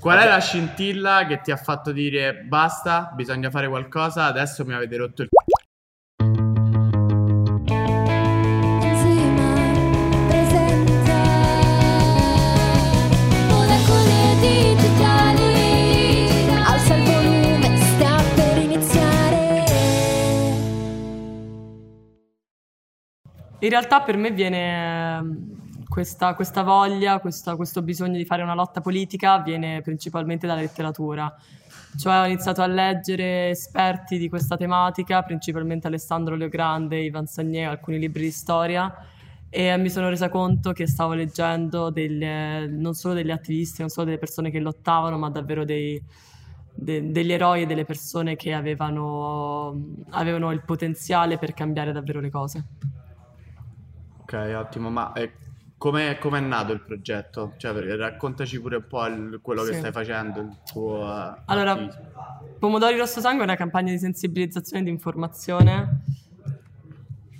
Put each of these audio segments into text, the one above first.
Qual è la scintilla che ti ha fatto dire basta, bisogna fare qualcosa, adesso mi avete rotto il iniziare. In realtà per me viene questa, questa voglia, questa- questo bisogno di fare una lotta politica viene principalmente dalla letteratura. Cioè ho iniziato a leggere esperti di questa tematica, principalmente Alessandro Leogrande, Ivan Sagné, alcuni libri di storia e mi sono resa conto che stavo leggendo delle- non solo degli attivisti, non solo delle persone che lottavano, ma davvero dei, de- degli eroi e delle persone che avevano, avevano il potenziale per cambiare davvero le cose. Ok, ottimo, ma eh, come è nato il progetto? Cioè, raccontaci pure un po' il- quello che Sì. stai facendo, il tuo eh, Allora, attivismo. Pomodori Rosso Sangue è una campagna di sensibilizzazione e di informazione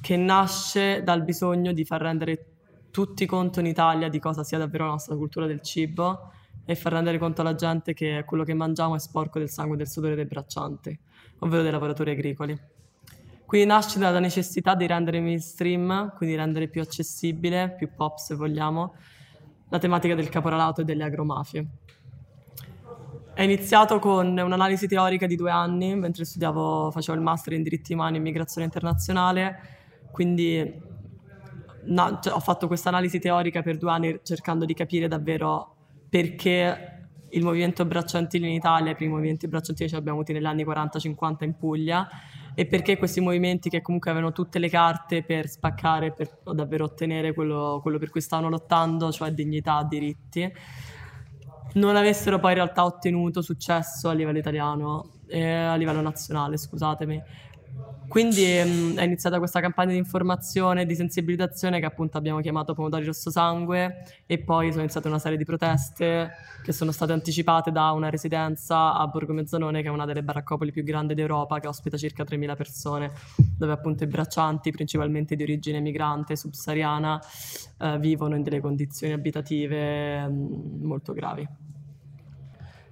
che nasce dal bisogno di far rendere tutti conto in Italia di cosa sia davvero la nostra cultura del cibo e far rendere conto alla gente che quello che mangiamo è sporco del sangue e del sudore dei braccianti, ovvero dei lavoratori agricoli. Quindi nasce dalla necessità di rendere mainstream, quindi rendere più accessibile, più pop se vogliamo, la tematica del caporalato e delle agromafie. È iniziato con un'analisi teorica di due anni, mentre studiavo, facevo il master in diritti umani e migrazione internazionale, quindi na- cioè, ho fatto questa analisi teorica per due anni cercando di capire davvero perché il movimento bracciantile in Italia, i primi movimenti bracciantili ce li abbiamo avuti negli anni 40-50 in Puglia, e perché questi movimenti che comunque avevano tutte le carte per spaccare, per davvero ottenere quello, quello per cui stavano lottando, cioè dignità, diritti, non avessero poi in realtà ottenuto successo a livello italiano, eh, a livello nazionale, scusatemi. Quindi ehm, è iniziata questa campagna di informazione e di sensibilizzazione che appunto abbiamo chiamato Pomodori Rosso Sangue e poi sono iniziate una serie di proteste che sono state anticipate da una residenza a Borgo Mezzanone che è una delle baraccopoli più grandi d'Europa che ospita circa 3.000 persone dove appunto i braccianti principalmente di origine migrante subsahariana eh, vivono in delle condizioni abitative mm, molto gravi.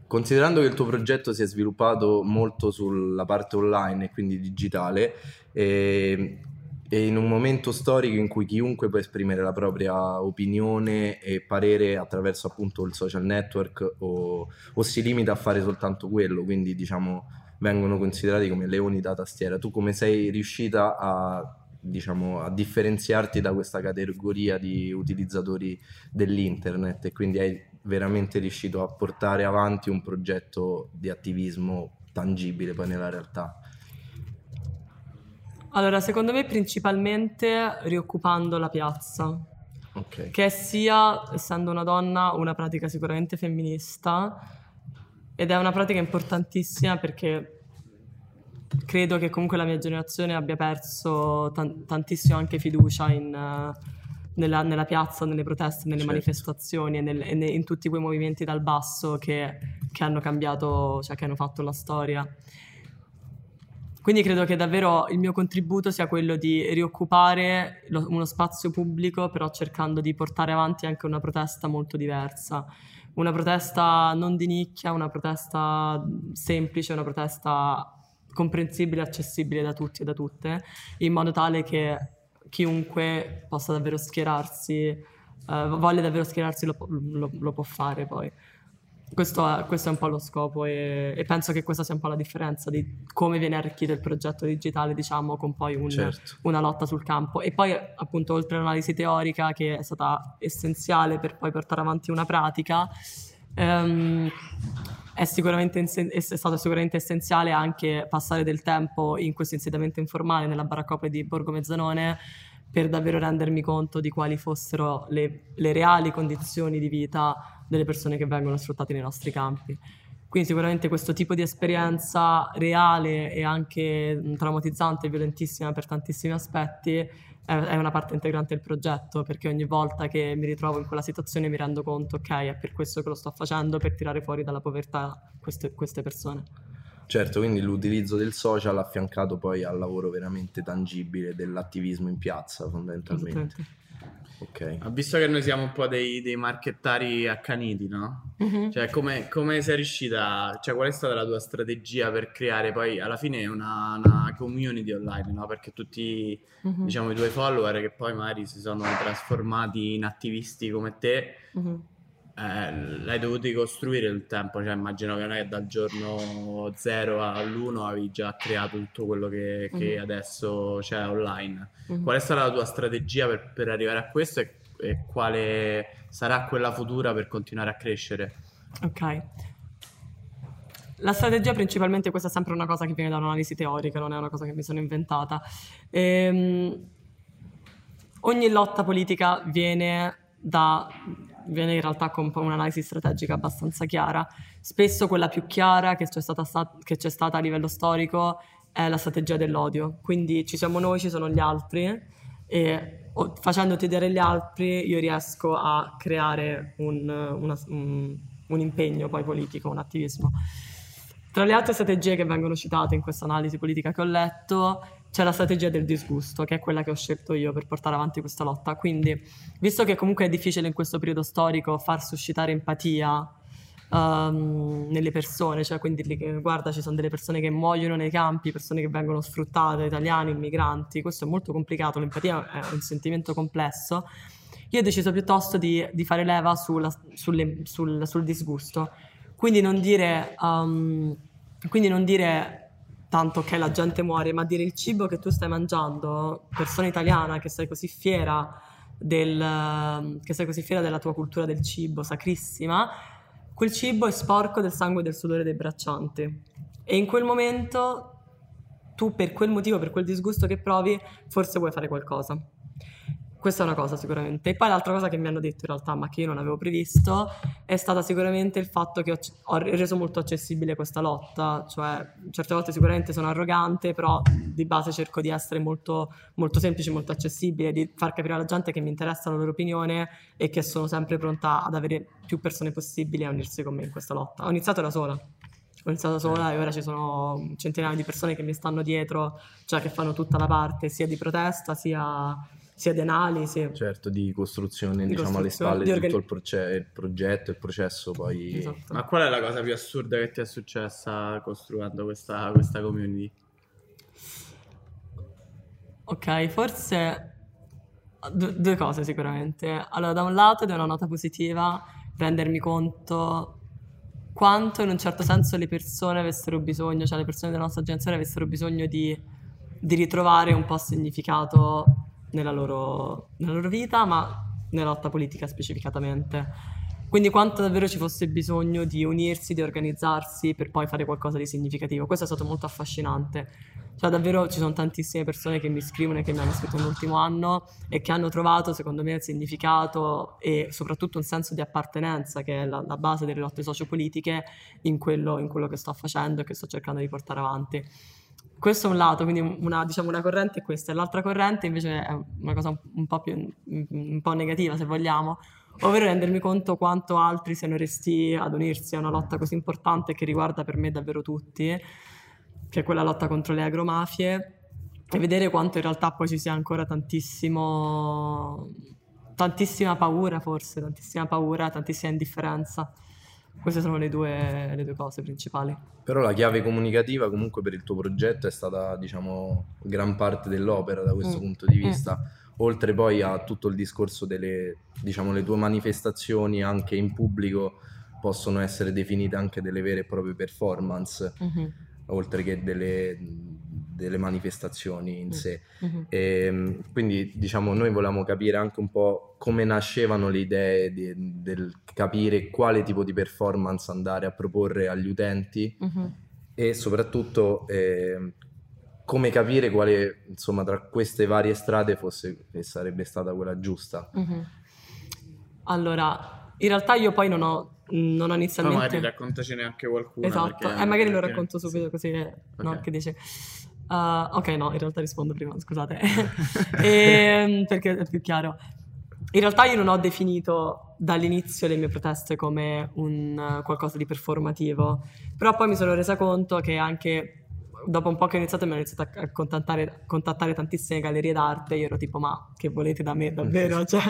Considerando che il tuo progetto si è sviluppato molto sulla parte online e quindi digitale, e, e in un momento storico in cui chiunque può esprimere la propria opinione e parere attraverso appunto il social network o, o si limita a fare soltanto quello, quindi diciamo vengono considerati come leoni da tastiera, tu come sei riuscita a, diciamo, a differenziarti da questa categoria di utilizzatori dell'internet? E quindi hai veramente riuscito a portare avanti un progetto di attivismo tangibile poi nella realtà. Allora, secondo me principalmente rioccupando la piazza, Ok. che sia, essendo una donna, una pratica sicuramente femminista ed è una pratica importantissima perché credo che comunque la mia generazione abbia perso tan- tantissimo anche fiducia in, eh, nella, nella piazza, nelle proteste, nelle Certo. manifestazioni e, nel- e ne- in tutti quei movimenti dal basso che, che hanno cambiato, cioè che hanno fatto la storia. Quindi credo che davvero il mio contributo sia quello di rioccupare lo- uno spazio pubblico, però cercando di portare avanti anche una protesta molto diversa. Una protesta non di nicchia, una protesta semplice, una protesta comprensibile e accessibile da tutti e da tutte, in modo tale che chiunque possa davvero schierarsi, eh, voglia davvero schierarsi, lo, lo- lo può fare poi. Questo è, questo è un po' lo scopo e, e penso che questa sia un po' la differenza di come viene arricchito il progetto digitale, diciamo, con poi un- Certo. una lotta sul campo. E poi, appunto, oltre all'analisi teorica, che è stata essenziale per poi portare avanti una pratica, ehm, è, sicuramente è stato sicuramente essenziale anche passare del tempo in questo insediamento informale nella baraccopoli di Borgo Mezzanone per davvero rendermi conto di quali fossero le, le reali condizioni di vita delle persone che vengono sfruttate nei nostri campi. Quindi sicuramente questo tipo di esperienza reale e anche traumatizzante e violentissima per tantissimi aspetti è, una parte integrante del progetto perché ogni volta che mi ritrovo in quella situazione mi rendo conto, ok, è per questo che lo sto facendo, per tirare fuori dalla povertà queste, queste persone. Certo, quindi l'utilizzo del social affiancato poi al lavoro veramente tangibile dell'attivismo in piazza, fondamentalmente. Esattamente. Ok. Ma visto che noi siamo un po' dei, dei marchettari accaniti, no? Mhm. Cioè, come, come sei riuscita, cioè, qual è stata la tua strategia per creare poi alla fine una, una community online, no? Perché tutti, Mhm. diciamo, i tuoi follower che poi magari si sono trasformati in attivisti come te, Mhm. Eh, l'hai dovuto costruire il tempo, cioè immagino che non è che dal giorno 0 all'1 avevi già creato tutto quello che, che Mhm. adesso c'è online. Mhm. Qual è stata la tua strategia per, per arrivare a questo e, e quale sarà quella futura per continuare a crescere? Ok. La strategia principalmente, questa è sempre una cosa che viene da un'analisi teorica, non è una cosa che mi sono inventata. Ehm, ogni lotta politica viene da viene in realtà con un'analisi strategica abbastanza chiara. Spesso quella più chiara che c'è stata, sta- che c'è stata a livello storico è la strategia dell'odio. Quindi ci siamo noi, ci sono gli altri e o- facendoti vedere gli altri io riesco a creare un, una- un- un impegno poi politico, un attivismo. Tra le altre strategie che vengono citate in questa analisi politica che ho letto c'è la strategia del disgusto, che è quella che ho scelto io per portare avanti questa lotta. Quindi, visto che comunque è difficile in questo periodo storico far suscitare empatia ehm, nelle persone, cioè quindi guarda ci sono delle persone che muoiono nei campi, persone che vengono sfruttate, italiani, immigranti, questo è molto complicato, l'empatia è un sentimento complesso. Io ho deciso piuttosto di, di fare leva sulla- sulle- sul, sul disgusto, quindi non dire, um, quindi non dire tanto che la gente muore, ma dire il cibo che tu stai mangiando, persona italiana che sei così fiera del, che sei così fiera della tua cultura del cibo, sacrissima, quel cibo è sporco del sangue e del sudore dei braccianti. E in quel momento tu per quel motivo, per quel disgusto che provi, forse vuoi fare qualcosa. Questa è una cosa sicuramente. E poi l'altra cosa che mi hanno detto in realtà, ma che io non avevo previsto, è stata sicuramente il fatto che ho, ho reso molto accessibile questa lotta. Cioè, certe volte sicuramente sono arrogante, però di base cerco di essere molto, molto semplice, molto accessibile, di far capire alla gente che mi interessa la loro opinione e che sono sempre pronta ad avere più persone possibili a unirsi con me in questa lotta. Ho iniziato da sola. Ho iniziato sola e ora ci sono centinaia di persone che mi stanno dietro, cioè che fanno tutta la parte sia di protesta sia, sia di analisi. Certo, di costruzione, Di diciamo, alle costruzione, spalle di di tutto organi- il, proce- il progetto, il processo, poi... Esatto. Ma qual è la cosa più assurda che ti è successa costruendo questa, questa community? Ok, forse du- due cose sicuramente. Allora, da un lato, è una nota positiva, rendermi conto quanto in un certo senso le persone avessero bisogno, cioè le persone della nostra generazione avessero bisogno di, di ritrovare un po' significato nella loro, nella loro vita, ma nella lotta politica specificatamente. Quindi quanto davvero ci fosse bisogno di unirsi, di organizzarsi per poi fare qualcosa di significativo. Questo è stato molto affascinante. Cioè davvero ci sono tantissime persone che mi scrivono e che mi hanno scritto nell'ultimo anno e che hanno trovato secondo me il significato e soprattutto un senso di appartenenza che è la, la base delle lotte sociopolitiche in quello, in quello che sto facendo e che sto cercando di portare avanti. Questo è un lato, quindi una, diciamo, una corrente è questa, e l'altra corrente invece è una cosa un, po' più un po' negativa se vogliamo, ovvero rendermi conto quanto altri siano resti ad unirsi a una lotta così importante che riguarda per me davvero tutti, che è quella lotta contro le agromafie, e vedere quanto in realtà poi ci sia ancora tantissimo, tantissima paura forse, tantissima paura, tantissima indifferenza. Queste sono le due, le due cose principali. Però la chiave comunicativa comunque per il tuo progetto è stata, diciamo, gran parte dell'opera da questo Mm. punto di Mm. vista. Oltre poi a tutto il discorso delle, diciamo, le tue manifestazioni anche in pubblico possono essere definite anche delle vere e proprie performance, Mhm, oltre che delle, delle manifestazioni in Mm. sé. mhm. E, quindi diciamo noi volevamo capire anche un po' come nascevano le idee di- del capire quale tipo di performance andare a proporre agli utenti Mhm. e soprattutto eh, come capire quale insomma tra queste varie strade fosse che sarebbe stata quella giusta. Mhm. Allora, in realtà io poi non ho, non ho inizialmente... magari raccontacene anche qualcuno. Esatto, perché- eh, magari lo racconto subito sì. così, no, Ok. che dici. Uh, ok, no, in realtà rispondo prima, scusate, Ehm, perché è più chiaro. In realtà io non ho definito dall'inizio le mie proteste come un uh, qualcosa di performativo, però poi mi sono resa conto che anche dopo un po' che ho iniziato mi hanno iniziato a contattare, contattare tantissime gallerie d'arte, io ero tipo ma che volete da me davvero? Cioè,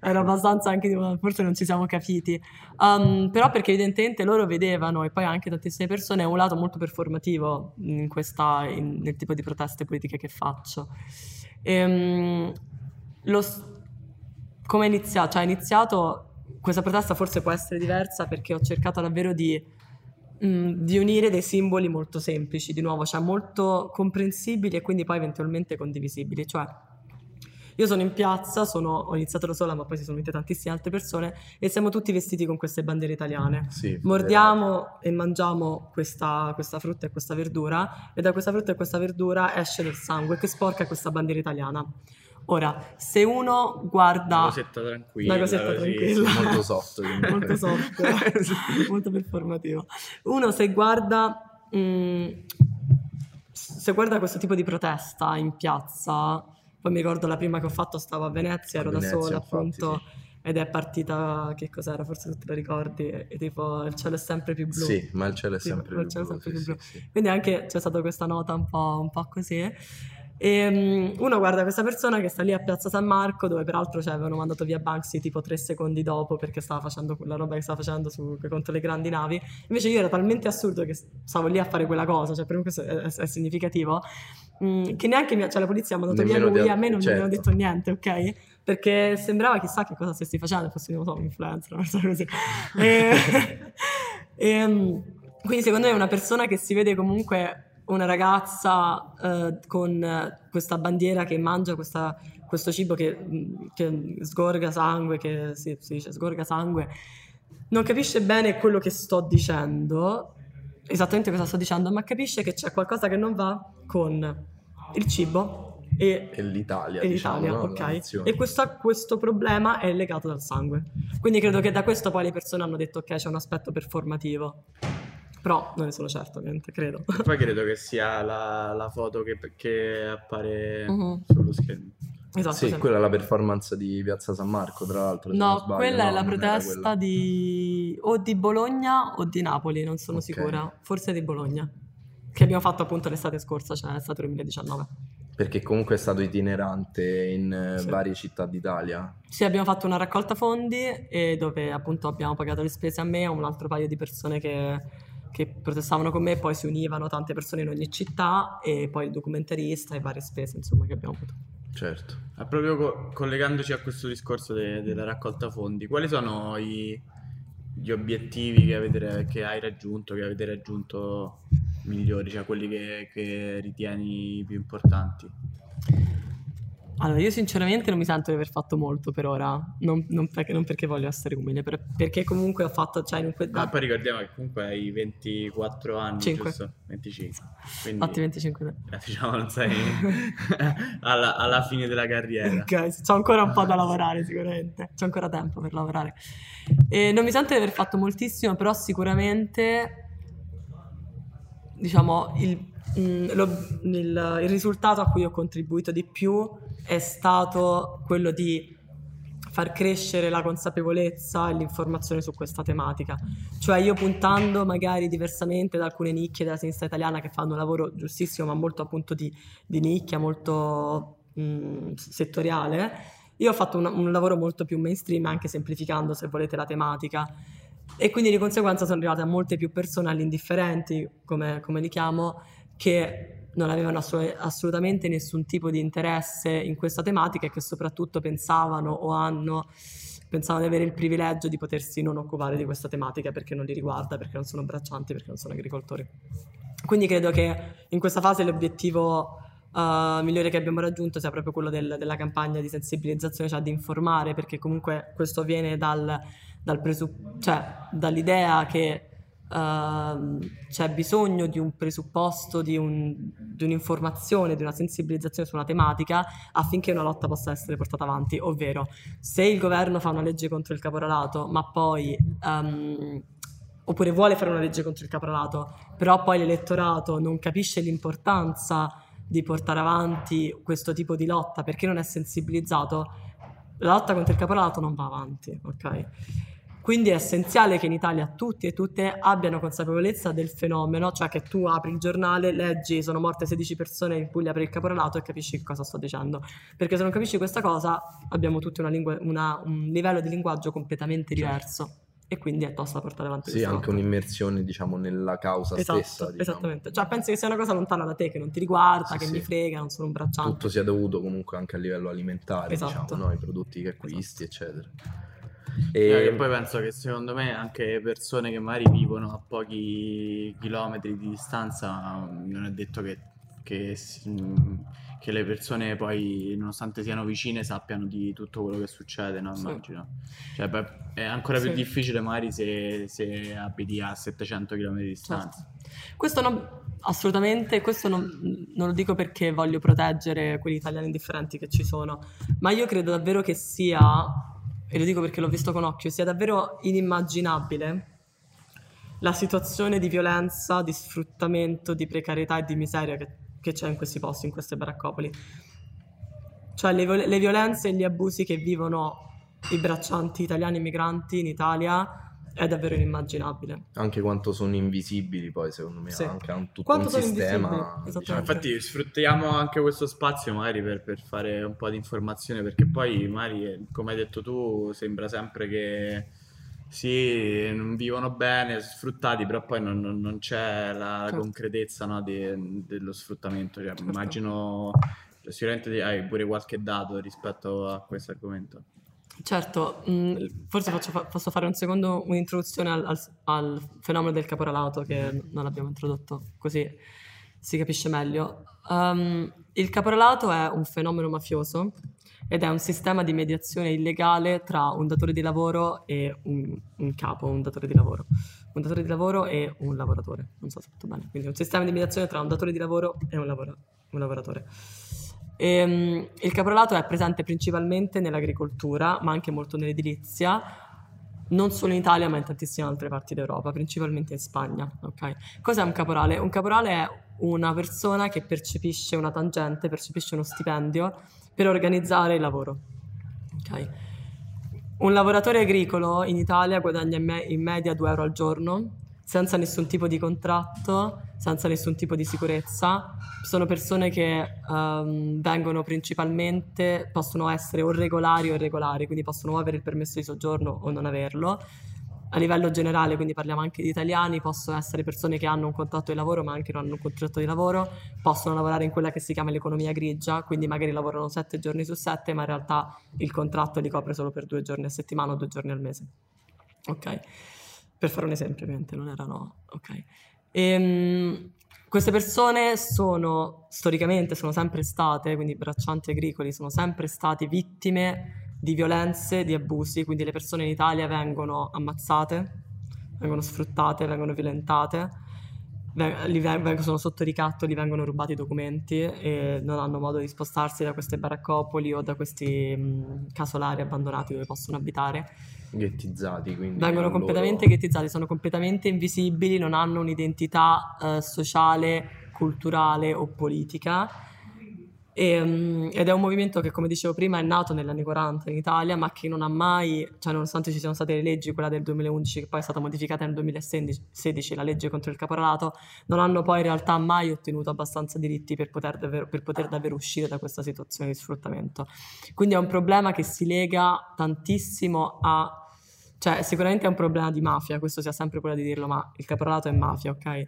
era abbastanza anche tipo, forse non ci siamo capiti. Um, però perché evidentemente loro vedevano e poi anche tantissime persone un lato molto performativo in questa, in, nel tipo di proteste politiche che faccio. E, um, lo, come è iniziato? Cioè, è iniziato questa protesta forse può essere diversa perché ho cercato davvero di, mh, mm, di, unire dei simboli molto semplici, di nuovo, cioè molto comprensibili e quindi poi eventualmente condivisibili. Cioè, io sono in piazza, sono, ho iniziato da sola, ma poi si sono unite tantissime altre persone e siamo tutti vestiti con queste bandiere italiane. Sì, Mordiamo vero. e mangiamo questa, questa, frutta e questa verdura e da questa frutta e questa verdura esce del sangue che sporca questa bandiera italiana. Ora, se uno guarda... Una cosetta tranquilla. Una cosetta tranquilla. Sì, molto soft. molto soft, molto performativo. Uno se guarda... Mh, mm, se guarda questo tipo di protesta in piazza, poi mi ricordo la prima che ho fatto stavo a Venezia, ero Venezia, da sola infatti, appunto. Sì. Ed è partita, che cos'era? Forse tu te la ricordi? E tipo, il cielo è sempre più blu. Sì, ma il cielo è sempre, tipo, più, il cielo blu, sempre sì, più blu. Sì, Quindi anche c'è stata questa nota un po', un po così. E um, uno guarda questa persona che sta lì a Piazza San Marco, dove peraltro ci avevano mandato via Banksy tipo tre secondi dopo perché stava facendo quella roba che stava facendo su, contro le grandi navi. Invece io era talmente assurdo che stavo lì a fare quella cosa, cioè per me questo è, è, è significativo, um, che neanche mi, cioè, la polizia ha mandato Nemmeno via lui, a me non certo. mi avevano detto niente, ok? Perché sembrava chissà che cosa stessi facendo, fossi so, un influencer, una cosa così. e, e, um, quindi secondo me una persona che si vede comunque una ragazza eh, con questa bandiera che mangia questa, questo cibo che, che, sgorga sangue, che si, si dice sgorga sangue, non capisce bene quello che sto dicendo, esattamente cosa sto dicendo, ma capisce che c'è qualcosa che non va con il cibo e, E l'Italia, e diciamo, l'Italia? La ok? E questo, questo problema è legato dal sangue. Quindi credo che da questo poi le persone hanno detto ok, c'è un aspetto performativo. Però non ne sono certo, ovviamente, credo. E poi credo che sia la, la foto che, che appare Mhm. sullo schermo. Esatto. Sì, sì. quella è la performance di Piazza San Marco, tra l'altro. No, sbaglio. quella No, è la protesta di o di Bologna o di Napoli, non sono Ok. sicura. Forse di Bologna. Che abbiamo fatto appunto l'estate scorsa, cioè l'estate 2019. Perché comunque è stato itinerante in eh, Sì. varie città d'Italia. Sì, abbiamo fatto una raccolta fondi e dove appunto abbiamo pagato le spese a me e a un altro paio di persone che, che protestavano con me, poi si univano tante persone in ogni città e poi il documentarista e varie spese insomma che abbiamo avuto. Certo. Ah, proprio co- collegandoci a questo discorso de- della raccolta fondi, quali sono i- gli obiettivi che, avete, che hai raggiunto, che avete raggiunto migliori, cioè quelli che, che ritieni più importanti? Allora, io sinceramente non mi sento di aver fatto molto per ora, non, non perché, non perché voglio essere umile, per- perché comunque ho fatto, cioè in que- Ma poi ricordiamo che comunque hai 24 anni, Cinque. giusto? 25. Quindi, fatti 25 anni. diciamo, non sei alla, alla fine della carriera. Ok, c'ho ancora un po' da lavorare sicuramente, c'è ancora tempo per lavorare. E non mi sento di aver fatto moltissimo, però sicuramente, diciamo, il, mm, lo- il- il risultato a cui ho contribuito di più è stato quello di far crescere la consapevolezza e l'informazione su questa tematica. Cioè io puntando magari diversamente da alcune nicchie della sinistra italiana che fanno un lavoro giustissimo, ma molto appunto di, di nicchia, molto mh, settoriale, io ho fatto un, un lavoro molto più mainstream, anche semplificando, se volete, la tematica. E quindi di conseguenza sono arrivate a molte più persone, all'indifferenti, come, come li chiamo, che non avevano assolutamente nessun tipo di interesse in questa tematica e che soprattutto pensavano o hanno pensavano di avere il privilegio di potersi non occupare di questa tematica perché non li riguarda, perché non sono braccianti, perché non sono agricoltori. Quindi credo che in questa fase l'obiettivo eh, migliore che abbiamo raggiunto sia proprio quello del- della campagna di sensibilizzazione, cioè di informare, perché comunque questo viene dal, dal presu- cioè, dall'idea che ehm, c'è bisogno di un presupposto, di, un- di un'informazione, di una sensibilizzazione su una tematica affinché una lotta possa essere portata avanti, ovvero se il governo fa una legge contro il caporalato, ma poi ehm, oppure vuole fare una legge contro il caporalato, però poi l'elettorato non capisce l'importanza di portare avanti questo tipo di lotta perché non è sensibilizzato, la lotta contro il caporalato non va avanti, ok? Quindi è essenziale che in Italia tutti e tutte abbiano consapevolezza del fenomeno, cioè che tu apri il giornale, leggi sono morte 16 persone in Puglia per il caporalato e capisci cosa sto dicendo. Perché se non capisci questa cosa abbiamo tutti una lingua- una- un livello di linguaggio completamente diverso e quindi è tosta portare avanti. Sì, anche un'immersione, diciamo, nella causa Esatto, stessa. diciamo. esattamente. Cioè pensi che sia una cosa lontana da te, che non ti riguarda, Sì, che sì. mi frega, non sono un bracciante. Tutto sia dovuto comunque anche a livello alimentare, Esatto. diciamo, no? I prodotti che acquisti, eccetera. Eh, E che poi penso che secondo me anche persone che magari vivono a pochi chilometri di distanza, non è detto che, che che le persone poi, nonostante siano vicine, sappiano di tutto quello che succede, no? Sì. Immagino. Cioè, beh, è ancora più Sì. difficile magari se, se abiti a 700 km di distanza. Questo non, assolutamente, questo non, non lo dico perché voglio proteggere quegli italiani indifferenti che ci sono, ma io credo davvero che sia, e lo dico perché l'ho visto con occhio, sia davvero inimmaginabile la situazione di violenza, di sfruttamento, di precarietà e di miseria che, che c'è in questi posti, in queste baraccopoli. Cioè le, le violenze e gli abusi che vivono i braccianti italiani migranti in Italia è davvero inimmaginabile. anche quanto sono invisibili poi, secondo me, Sì. anche un, tutto Quanto un sono sistema. diciamo. esattamente. Infatti sfruttiamo anche questo spazio magari per, per fare un po' di informazione perché poi magari, come hai detto tu, sembra sempre che sì, non vivono bene, sfruttati, però poi non, non- non c'è la Certo. concretezza no, di- dello sfruttamento. Cioè, Certo. immagino, cioè, sicuramente hai pure qualche dato rispetto a questo argomento. Certo, mh, forse faccio fa- posso fare un secondo un'introduzione al, al- al fenomeno del caporalato che non abbiamo introdotto, così si capisce meglio. Um, il caporalato è un fenomeno mafioso ed è un sistema di mediazione illegale tra un datore di lavoro e un, un capo, un datore di lavoro. Un datore di lavoro e un lavoratore, non so se ho fatto bene. Quindi un sistema di mediazione tra un datore di lavoro e un, lavora- un lavoratore. Ehm, il caporalato è presente principalmente nell'agricoltura, ma anche molto nell'edilizia, non solo in Italia, ma in tantissime altre parti d'Europa, principalmente in Spagna. ok? Cos'è un caporale? Un caporale è una persona che percepisce una tangente, percepisce uno stipendio per organizzare il lavoro. ok? Un lavoratore agricolo in Italia guadagna in, me- in media 2 euro al giorno, senza nessun tipo di contratto, senza nessun tipo di sicurezza. Sono persone che ehm, vengono principalmente, possono essere o regolari o irregolari, quindi possono avere il permesso di soggiorno o non averlo. A livello generale, quindi parliamo anche di italiani, possono essere persone che hanno un contratto di lavoro ma anche non hanno un contratto di lavoro, possono lavorare in quella che si chiama l'economia grigia, quindi magari lavorano sette giorni su sette, ma in realtà il contratto li copre solo per due giorni a settimana o due giorni al mese. Ok? Per fare un esempio, ovviamente, non erano... Ok. Ehm, queste persone sono, storicamente, sono sempre state, quindi i braccianti agricoli, sono sempre stati vittime di violenze, di abusi, quindi le persone in Italia vengono ammazzate, vengono sfruttate, vengono violentate, veng- sono sotto ricatto, gli vengono rubati i documenti e non hanno modo di spostarsi da queste baraccopoli o da questi mh, casolari abbandonati dove possono abitare. Ghettizzati, quindi Vengono loro- completamente ghettizzati, sono completamente invisibili, non hanno un'identità eh, sociale, culturale o politica. E, mm, ed è un movimento che, come dicevo prima, è nato negli anni 40 in Italia, ma che non ha mai, cioè nonostante ci siano state le leggi, quella del 2011 che poi è stata modificata nel 2016, la legge contro il caporalato, non hanno poi in realtà mai ottenuto abbastanza diritti per poter davvero, per poter davvero uscire da questa situazione di sfruttamento. Quindi è un problema che si lega tantissimo a cioè, sicuramente è un problema di mafia, questo sia sempre quello di dirlo, ma il caporalato è mafia, ok?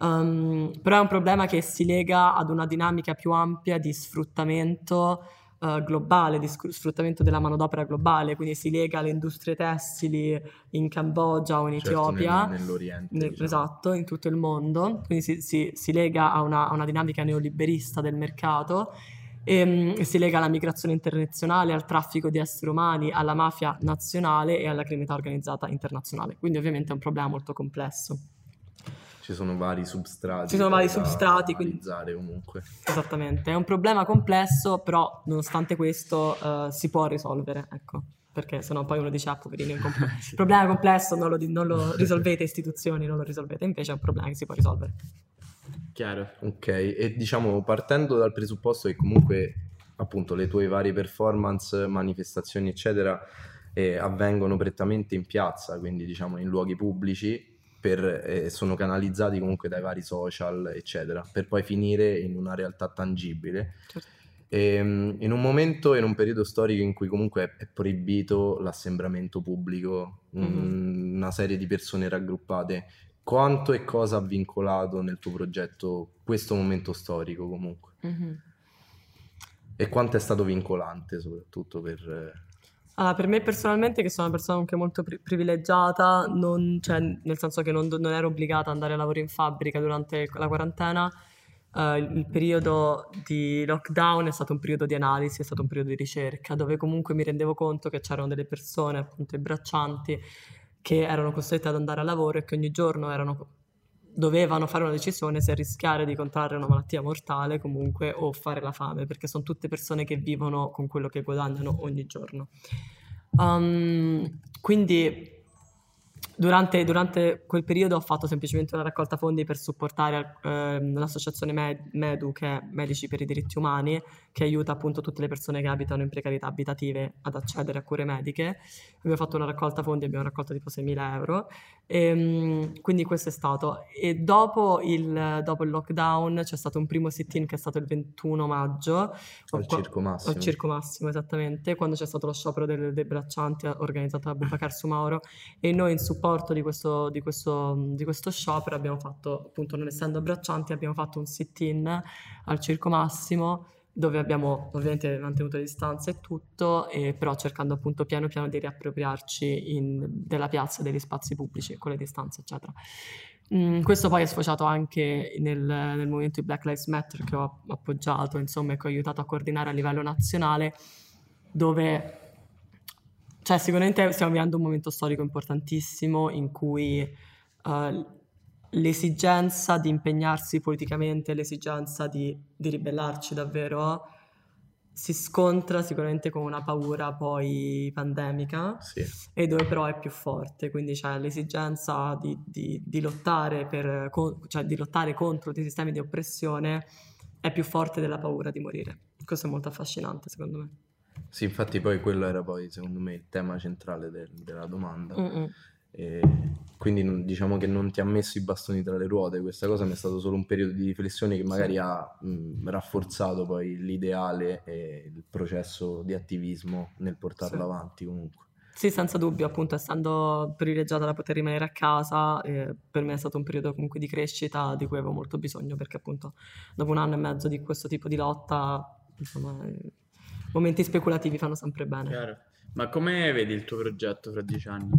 Um, però è un problema che si lega ad una dinamica più ampia di sfruttamento eh, globale, di sc- sfruttamento della manodopera globale, quindi si lega alle industrie tessili in Cambogia o in certo, Etiopia. nel- nell'Oriente. Nel- diciamo. Esatto, in tutto il mondo, quindi si, si- si lega a una, a una dinamica neoliberista del mercato e, mm, e si lega alla migrazione internazionale, al traffico di esseri umani, alla mafia nazionale e alla criminalità organizzata internazionale. Quindi ovviamente è un problema molto complesso. Ci sono vari substrati. Ci sono vari substrati, quindi- comunque. Esattamente, è un problema complesso, però nonostante questo eh, si può risolvere, ecco. Perché sennò poi uno dice, ah, poverino, è un compl- il problema complesso, non lo, non lo risolvete istituzioni, non lo risolvete, invece è un problema che si può risolvere. Chiaro. Ok, e diciamo partendo dal presupposto che comunque appunto le tue varie performance, manifestazioni eccetera e avvengono prettamente in piazza, quindi diciamo in luoghi pubblici, per, eh, sono canalizzati comunque dai vari social, eccetera, per poi finire in una realtà tangibile. Certo. E, mm, in un momento, in un periodo storico in cui comunque è, proibito l'assembramento pubblico, un- Mhm. una serie di persone raggruppate, quanto e cosa ha vincolato nel tuo progetto questo momento storico comunque? Mhm. E quanto è stato vincolante soprattutto per... eh, Allora, per me personalmente, che sono una persona anche molto pri- privilegiata, non- cioè, nel senso che non, non ero obbligata ad andare a lavoro in fabbrica durante la quarantena, eh, il, il periodo di lockdown è stato un periodo di analisi, è stato un periodo di ricerca, dove comunque mi rendevo conto che c'erano delle persone, appunto i braccianti, che erano costrette ad andare a lavoro e che ogni giorno erano- dovevano fare una decisione se rischiare di contrarre una malattia mortale comunque o fare la fame, perché sono tutte persone che vivono con quello che guadagnano ogni giorno. Um, quindi durante, durante quel periodo ho fatto semplicemente una raccolta fondi per supportare ehm, l'associazione Med- Medu, che è Medici per i diritti umani, che aiuta appunto tutte le persone che abitano in precarietà abitative ad accedere a cure mediche. Abbiamo fatto una raccolta fondi, abbiamo raccolto tipo 6.000 euro. Ehm, quindi questo è stato. E dopo il, dopo il lockdown c'è stato un primo sit-in che è stato il 21 maggio. al Qua- Circo Massimo? al Circo Massimo, esattamente, quando c'è stato lo sciopero delle- dei braccianti organizzato da Bubacar Sumauro e noi in supporto di questo, di questo- di questo sciopero abbiamo fatto, appunto non essendo braccianti, abbiamo fatto un sit-in al Circo Massimo dove abbiamo ovviamente mantenuto le distanze e tutto, e però cercando appunto piano piano di riappropriarci in- della piazza degli spazi pubblici con le distanze, eccetera. Mm, questo poi è sfociato anche nel, nel movimento di Black Lives Matter che ho appoggiato, insomma, e che ho aiutato a coordinare a livello nazionale, dove, cioè, sicuramente stiamo vivendo un momento storico importantissimo in cui eh, l'esigenza di impegnarsi politicamente, l'esigenza di, di ribellarci davvero, si scontra sicuramente con una paura poi pandemica Sì. e dove però è più forte, quindi c'è l'esigenza di, di- di lottare per, cioè di lottare contro dei sistemi di oppressione è più forte della paura di morire. Questo è molto affascinante secondo me. Sì, infatti poi quello era poi secondo me il tema centrale del- della domanda. E quindi diciamo che non ti ha messo i bastoni tra le ruote, questa cosa mi è stato solo un periodo di riflessione che magari Sì. ha mh, rafforzato poi l'ideale e il processo di attivismo nel portarlo Sì. avanti comunque. Sì, senza dubbio, appunto, essendo privilegiata da poter rimanere a casa, eh, per me è stato un periodo comunque di crescita di cui avevo molto bisogno, perché appunto dopo un anno e mezzo di questo tipo di lotta, insomma, eh, momenti speculativi fanno sempre bene. Chiaro. Ma come vedi il tuo progetto fra dieci anni?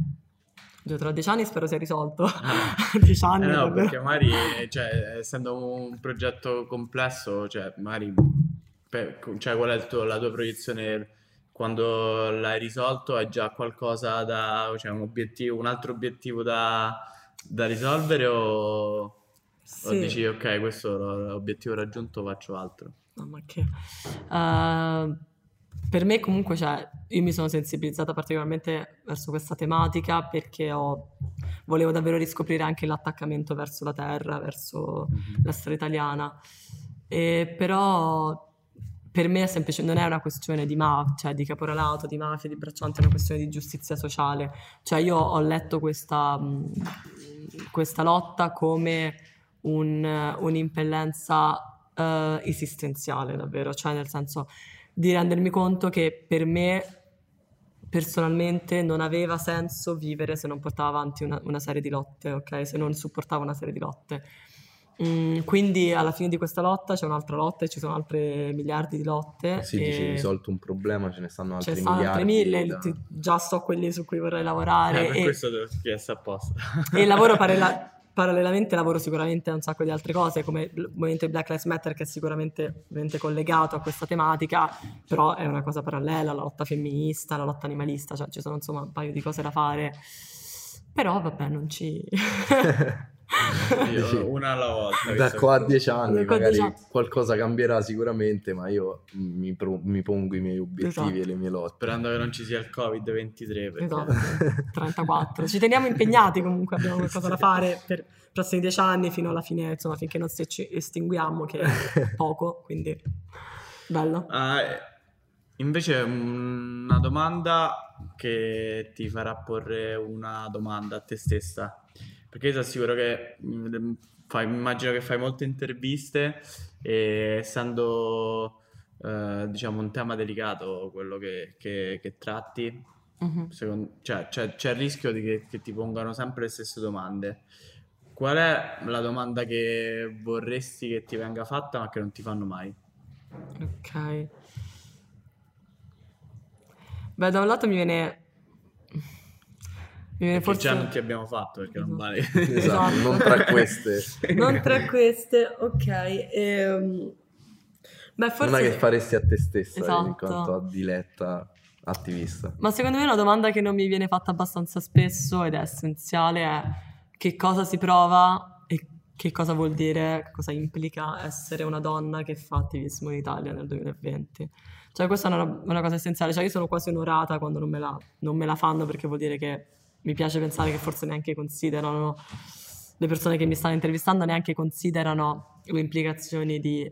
Io tra dieci anni spero sia risolto. Ah. dieci anni, Eh no, davvero. perché magari, cioè, essendo un progetto complesso, cioè, magari, per- cioè, qual è tuo- la tua proiezione quando l'hai risolto? Hai già qualcosa da, cioè, un obiettivo, un altro obiettivo da, da risolvere o, o Sì. dici, ok, questo è l'obiettivo raggiunto, faccio altro? No, ma che... Eh, per me comunque, cioè, io mi sono sensibilizzata particolarmente verso questa tematica perché ho- volevo davvero riscoprire anche l'attaccamento verso la terra, verso la storia italiana. E però per me è semplice, non è una questione di, ma- cioè, di caporalato, di mafia, di braccianti, è una questione di giustizia sociale. Cioè io ho letto questa, questa lotta come un- un'impellenza eh, esistenziale, davvero, cioè nel senso di rendermi conto che per me personalmente non aveva senso vivere se non portavo avanti una, una serie di lotte, ok? Se non supportavo una serie di lotte. Mm, quindi alla fine di questa lotta c'è un'altra lotta e ci sono altre miliardi di lotte. Sì, e dici risolto un problema, ce ne stanno ce altri ne stanno altre miliardi mille, da- ti- già so quelli su cui vorrei lavorare. Eh, per e- questo te l'ho chiesto apposta. e lavoro parela- parallelamente lavoro sicuramente a un sacco di altre cose come il movimento di Black Lives Matter che è sicuramente collegato a questa tematica però è una cosa parallela la lotta femminista la lotta animalista cioè ci sono insomma un paio di cose da fare. Però vabbè non ci Io, una alla volta. Da qua a dieci anni Da a magari dieci anni. qualcosa cambierà sicuramente, ma io mi, pro- mi pongo i miei obiettivi Esatto. e le mie lotte. Sperando che non ci sia il Covid-23 perché... esatto 34 ci teniamo impegnati comunque abbiamo qualcosa da fare per i prossimi dieci anni fino alla fine insomma finché non ci estinguiamo che è poco quindi bello eh, invece una domanda che ti farà porre una domanda a te stessa, perché io sono sicuro che mm, fai, immagino che fai molte interviste e essendo eh, diciamo un tema delicato quello che, che- che tratti, Mhm. secondo- cioè, c'è, c'è il rischio di che, che ti pongano sempre le stesse domande. Qual è la domanda che vorresti che ti venga fatta ma che non ti fanno mai? Ok. Beh, da un lato mi viene... Mi viene Che forse... già non ti abbiamo fatto perché non vale. Esatto, non tra queste. Non tra queste, ok. ehm, Beh, forse... Una che faresti a te stessa in Esatto. quanto a diletta attivista. Ma secondo me una domanda che non mi viene fatta abbastanza spesso ed è essenziale è che cosa si prova e che cosa vuol dire, cosa implica essere una donna che fa attivismo in Italia nel 2020. Cioè questa è una, una cosa essenziale, cioè io sono quasi onorata quando non me la, non me la fanno perché vuol dire che mi piace pensare che forse neanche considerano, le persone che mi stanno intervistando neanche considerano le implicazioni di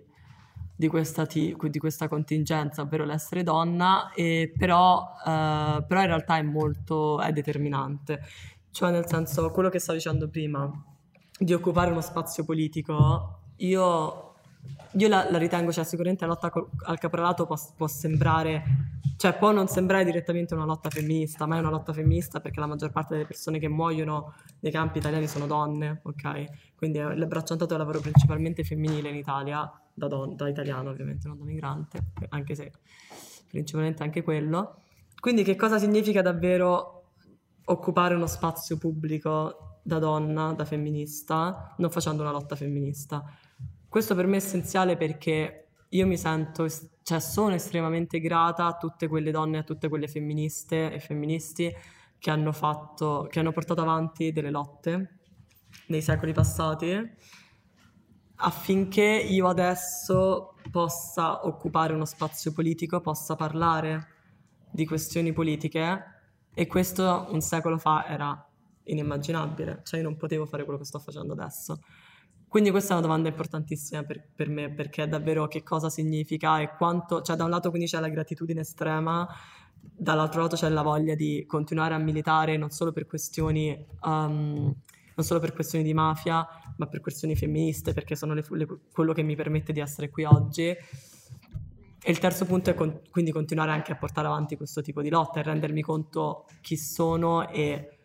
di questa, ti- di questa contingenza, ovvero l'essere donna, però, eh, però in realtà è molto è determinante. Cioè, nel senso, quello che stavo dicendo prima, di occupare uno spazio politico, io, io la, la ritengo, cioè sicuramente la lotta al caporalato può, può sembrare, cioè può non sembrare direttamente una lotta femminista, ma è una lotta femminista perché la maggior parte delle persone che muoiono nei campi italiani sono donne, ok? Quindi il è un lavoro principalmente femminile in Italia, da, don- da italiano ovviamente, non da migrante, anche se principalmente anche quello. Quindi che cosa significa davvero occupare uno spazio pubblico da donna, da femminista, non facendo una lotta femminista? Questo per me è essenziale perché io mi sento, cioè sono estremamente grata a tutte quelle donne, a tutte quelle femministe e femministi che hanno fatto, che hanno portato avanti delle lotte nei secoli passati affinché io adesso possa occupare uno spazio politico, possa parlare di questioni politiche e questo un secolo fa era inimmaginabile, cioè io non potevo fare quello che sto facendo adesso. Quindi questa è una domanda importantissima per, per me perché davvero che cosa significa e quanto, cioè da un lato quindi c'è la gratitudine estrema, dall'altro lato c'è la voglia di continuare a militare non solo per questioni, um, solo per questioni di mafia, ma per questioni femministe, perché sono le- le- quello che mi permette di essere qui oggi. E il terzo punto è con- quindi continuare anche a portare avanti questo tipo di lotta e rendermi conto chi sono e,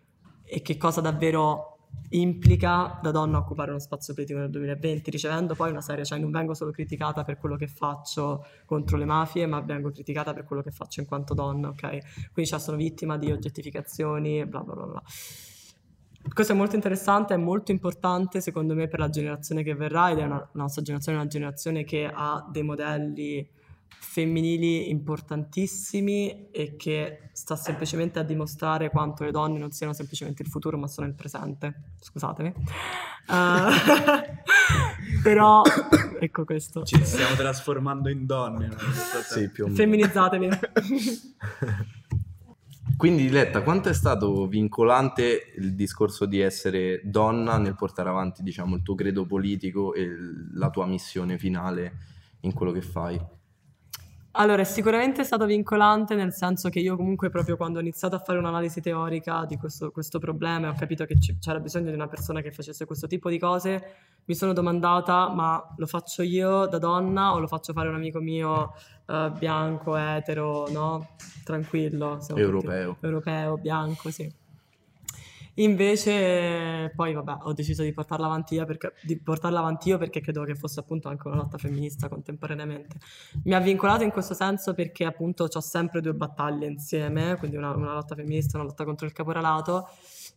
e che cosa davvero implica da donna occupare uno spazio politico nel 2020, ricevendo poi una serie, cioè non vengo solo criticata per quello che faccio contro le mafie, ma vengo criticata per quello che faccio in quanto donna, ok? Quindi cioè, sono vittima di oggettificazioni, bla bla bla. Questo è molto interessante, è molto importante secondo me per la generazione che verrà ed è una, la nostra generazione una generazione che ha dei modelli femminili importantissimi e che sta semplicemente a dimostrare quanto le donne non siano semplicemente il futuro ma sono il presente. Scusatemi. Eh, però ecco questo. Ci stiamo trasformando in donne. no? Sì, più o meno. Femminizzatevi. Quindi Diletta, quanto è stato vincolante il discorso di essere donna nel portare avanti, diciamo, il tuo credo politico e la tua missione finale in quello che fai? Allora, è sicuramente stato vincolante nel senso che io comunque proprio quando ho iniziato a fare un'analisi teorica di questo, questo problema e ho capito che c- c'era bisogno di una persona che facesse questo tipo di cose, mi sono domandata, ma lo faccio io da donna o lo faccio fare un amico mio eh, bianco, etero, no? Tranquillo. siamo tutti- Europeo. europeo, bianco, sì. Invece, poi vabbè, ho deciso di portarla avanti io perché, portarla avanti io perché credo che fosse appunto anche una lotta femminista contemporaneamente. Mi ha vincolato in questo senso perché appunto ho sempre due battaglie insieme, quindi una, una lotta femminista e una lotta contro il caporalato,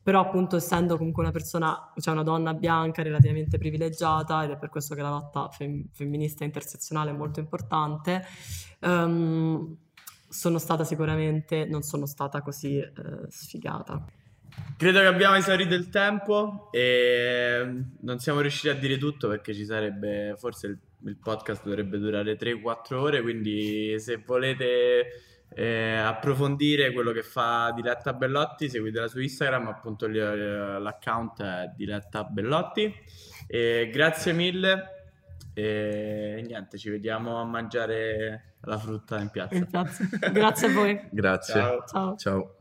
però appunto essendo comunque una persona, cioè una donna bianca relativamente privilegiata ed è per questo che la lotta fem- femminista intersezionale è molto importante, ehm, sono stata sicuramente, non sono stata così eh, sfigata. Credo che abbiamo esaurito il tempo e non siamo riusciti a dire tutto perché ci sarebbe, forse il, il podcast dovrebbe durare 3-4 ore, quindi se volete eh, approfondire quello che fa Diletta Bellotti, seguitela su Instagram, appunto lì, eh, l'account è Diletta Bellotti. E grazie mille E niente, ci vediamo a mangiare la frutta in piazza. In piazza. Grazie a voi. Grazie. Ciao. Ciao. Ciao.